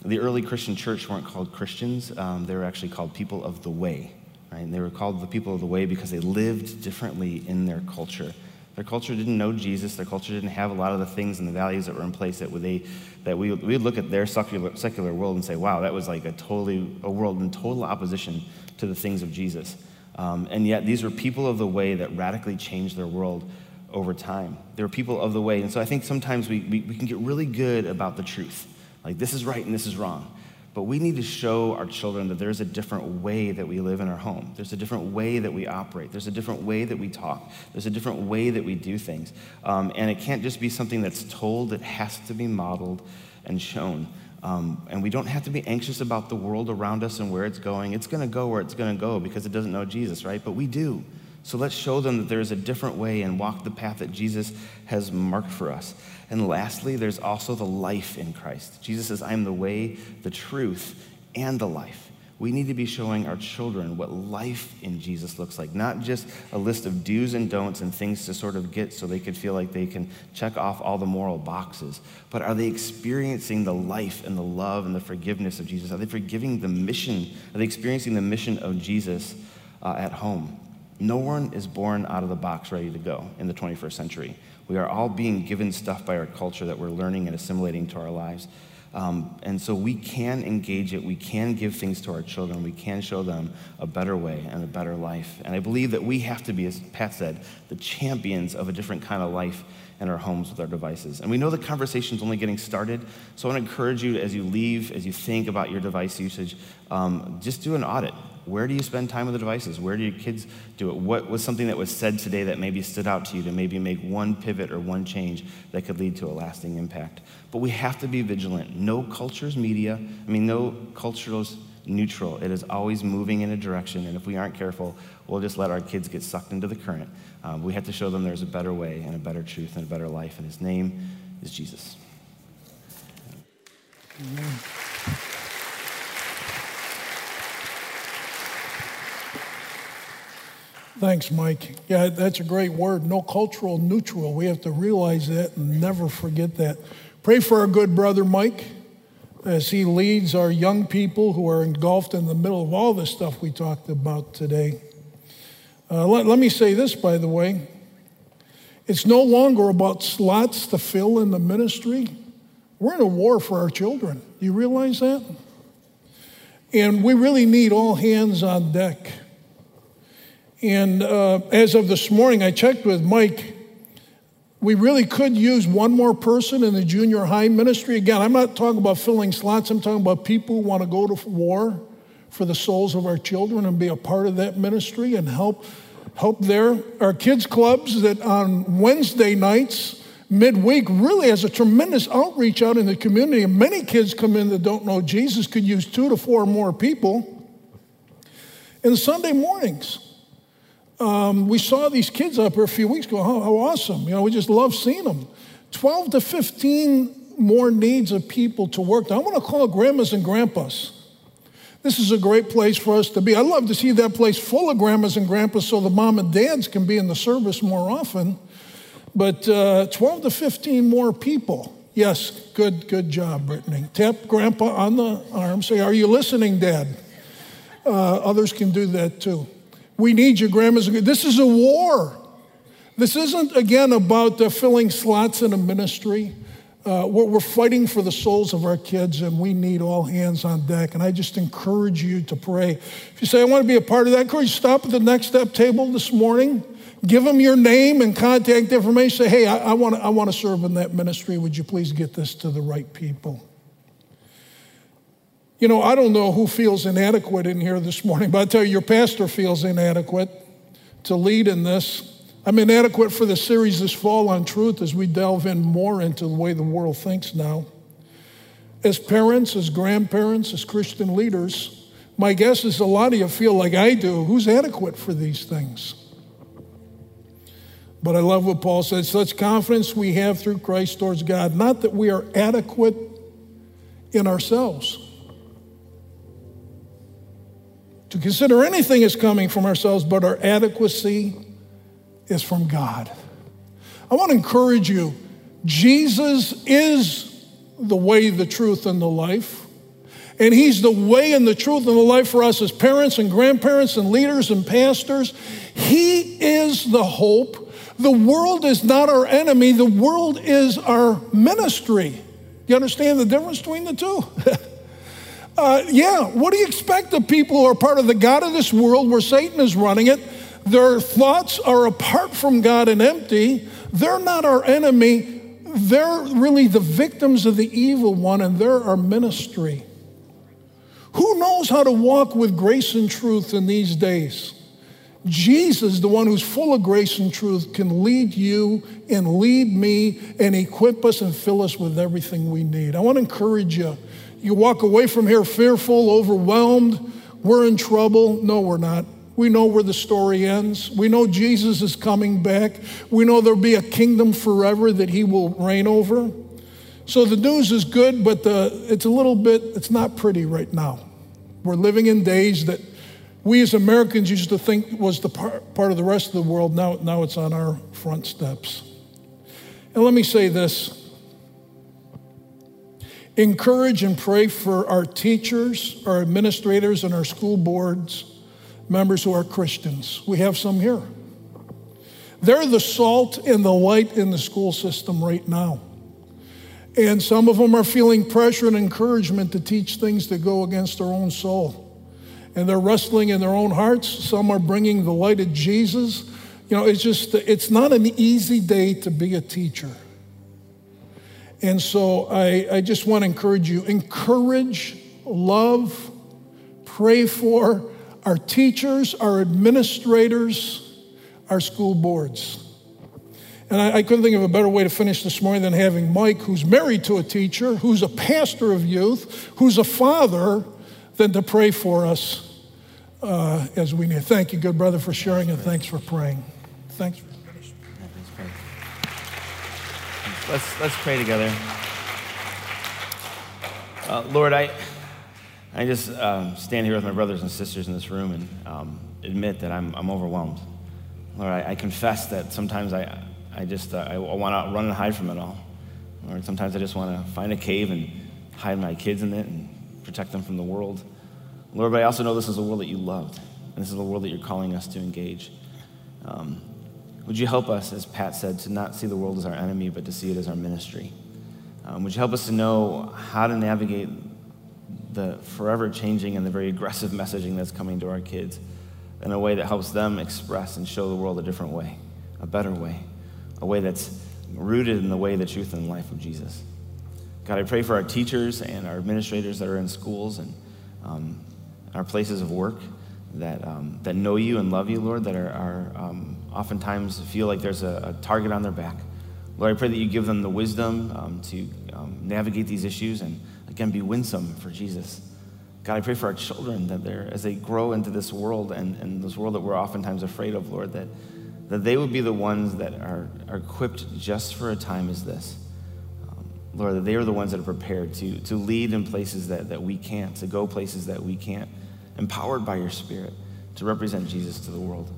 the early Christian church weren't called Christians, um, they were actually called people of the way. Right? And they were called the people of the way because they lived differently in their culture. Their culture didn't know Jesus. Their culture didn't have a lot of the things and the values that were in place that, they, that we, would look at their secular, secular world and say, wow, that was like a totally, a world in total opposition to the things of Jesus. Um, and yet these were people of the way that radically changed their world over time. They were people of the way. And so I think sometimes we, we, we can get really good about the truth. Like this is right and this is wrong. But we need to show our children that there's a different way that we live in our home. There's a different way that we operate. There's a different way that we talk. There's a different way that we do things. Um, and it can't just be something that's told, it has to be modeled and shown. Um, and we don't have to be anxious about the world around us and where it's going. It's going to go where it's going to go because it doesn't know Jesus, right? But we do. So let's show them that there is a different way and walk the path that Jesus has marked for us. And lastly, there's also the life in Christ. Jesus says, I am the way, the truth, and the life. We need to be showing our children what life in Jesus looks like, not just a list of do's and don'ts and things to sort of get so they could feel like they can check off all the moral boxes, but are they experiencing the life and the love and the forgiveness of Jesus? Are they forgiving the mission? Are they experiencing the mission of Jesus uh, at home? No one is born out of the box ready to go in the 21st century. We are all being given stuff by our culture that we're learning and assimilating to our lives. Um, and so we can engage it. We can give things to our children. We can show them a better way and a better life. And I believe that we have to be, as Pat said, the champions of a different kind of life in our homes with our devices. And we know the conversation's only getting started. So I want to encourage you as you leave, as you think about your device usage, um, just do an audit. Where do you spend time with the devices? Where do your kids do it? What was something that was said today that maybe stood out to you to maybe make one pivot or one change that could lead to a lasting impact? But we have to be vigilant. No culture's media. I mean, no culture's neutral. It is always moving in a direction, and if we aren't careful, we'll just let our kids get sucked into the current. Um, we have to show them there's a better way and a better truth and a better life, and His name is Jesus. Amen. Thanks, Mike. Yeah, that's a great word. No cultural neutral. We have to realize that and never forget that. Pray for our good brother Mike as he leads our young people who are engulfed in the middle of all this stuff we talked about today. Uh, let, let me say this, by the way. It's no longer about slots to fill in the ministry. We're in a war for our children. Do you realize that? And we really need all hands on deck. And uh, as of this morning, I checked with Mike. We really could use one more person in the junior high ministry. Again, I'm not talking about filling slots, I'm talking about people who want to go to war for the souls of our children and be a part of that ministry and help help there. Our kids clubs that on Wednesday nights, midweek, really has a tremendous outreach out in the community. And many kids come in that don't know Jesus could use two to four more people. And Sunday mornings, um, we saw these kids up here a few weeks ago. How, how awesome. You know, we just love seeing them. 12 to 15 more needs of people to work. I want to call grandmas and grandpas. This is a great place for us to be. I'd love to see that place full of grandmas and grandpas so the mom and dads can be in the service more often. But uh, 12 to 15 more people. Yes, good, good job, Brittany. Tap grandpa on the arm. Say, Are you listening, Dad? Uh, others can do that too. We need you, grandmas. This is a war. This isn't, again, about uh, filling slots in a ministry. Uh, we're, fighting for the souls of our kids, and we need all hands on deck. And I just encourage you to pray. If you say, I want to be a part of that, encourage you stop at the next step table this morning. Give them your name and contact information. Say, hey, I, I want to serve in that ministry. Would you please get this to the right people? You know, I don't know who feels inadequate in here this morning, but I tell you, your pastor feels inadequate to lead in this. I'm inadequate for the series this fall on truth as we delve in more into the way the world thinks now. As parents, as grandparents, as Christian leaders, my guess is a lot of you feel like I do. Who's adequate for these things? But I love what Paul says such confidence we have through Christ towards God, not that we are adequate in ourselves. To consider anything as coming from ourselves, but our adequacy is from God. I want to encourage you Jesus is the way, the truth, and the life. And He's the way and the truth and the life for us as parents and grandparents and leaders and pastors. He is the hope the world is not our enemy, the world is our ministry. You understand the difference between the two? uh, yeah, what do you expect of people who are part of the God of this world where Satan is running it? Their thoughts are apart from God and empty. They're not our enemy. They're really the victims of the evil one, and they're our ministry. Who knows how to walk with grace and truth in these days? Jesus, the one who's full of grace and truth, can lead you and lead me and equip us and fill us with everything we need. I want to encourage you. You walk away from here fearful, overwhelmed, we're in trouble. No, we're not. We know where the story ends. We know Jesus is coming back. We know there'll be a kingdom forever that he will reign over. So the news is good, but the, it's a little bit, it's not pretty right now. We're living in days that we as Americans used to think was the part, part of the rest of the world. Now, now it's on our front steps. And let me say this encourage and pray for our teachers, our administrators, and our school boards members who are Christians. We have some here. They're the salt and the light in the school system right now. And some of them are feeling pressure and encouragement to teach things that go against their own soul and they're wrestling in their own hearts. Some are bringing the light of Jesus. You know, it's just, it's not an easy day to be a teacher. And so I, I just want to encourage you encourage, love, pray for our teachers, our administrators, our school boards. And I, I, couldn't think of a better way to finish this morning than having Mike, who's married to a teacher, who's a pastor of youth, who's a father, than to pray for us uh, as we need. Thank you, good brother, for sharing, and thanks for praying. Thanks. For- let's, let's pray together. Uh, Lord, I, I just um, stand here with my brothers and sisters in this room and um, admit that I'm, I'm overwhelmed. Lord, I, I, confess that sometimes I, I just uh, I want to run and hide from it all. Lord, sometimes I just want to find a cave and hide my kids in it and protect them from the world. Lord, but I also know this is a world that you loved, and this is a world that you're calling us to engage. Um, would you help us, as Pat said, to not see the world as our enemy, but to see it as our ministry? Um, would you help us to know how to navigate the forever changing and the very aggressive messaging that's coming to our kids in a way that helps them express and show the world a different way, a better way, a way that's rooted in the way, the truth, and life of Jesus? God, I pray for our teachers and our administrators that are in schools and um, our places of work that, um, that know you and love you, Lord, that are, are um, oftentimes feel like there's a, a, target on their back. Lord, I pray that you give them the wisdom um, to um, navigate these issues and, again, be winsome for Jesus. God, I pray for our children that they're, as they grow into this world and, and this world that we're oftentimes afraid of, Lord, that, that they would be the ones that are, are equipped just for a time as this. Um, Lord, that they are the ones that are prepared to, to lead in places that, that we can't, to go places that we can't empowered by your Spirit to represent Jesus to the world.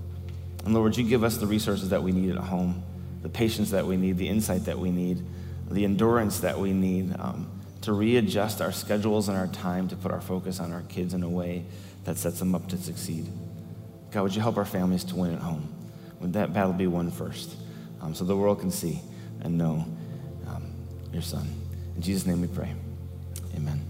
And Lord, would you give us the resources that we need at home, the patience that we need, the insight that we need, the endurance that we need um, to readjust our schedules and our time to put our focus on our kids in a way that sets them up to succeed. God, would you help our families to win at home? Would that battle be won first um, so the world can see and know um, your Son? In Jesus' name we pray. Amen.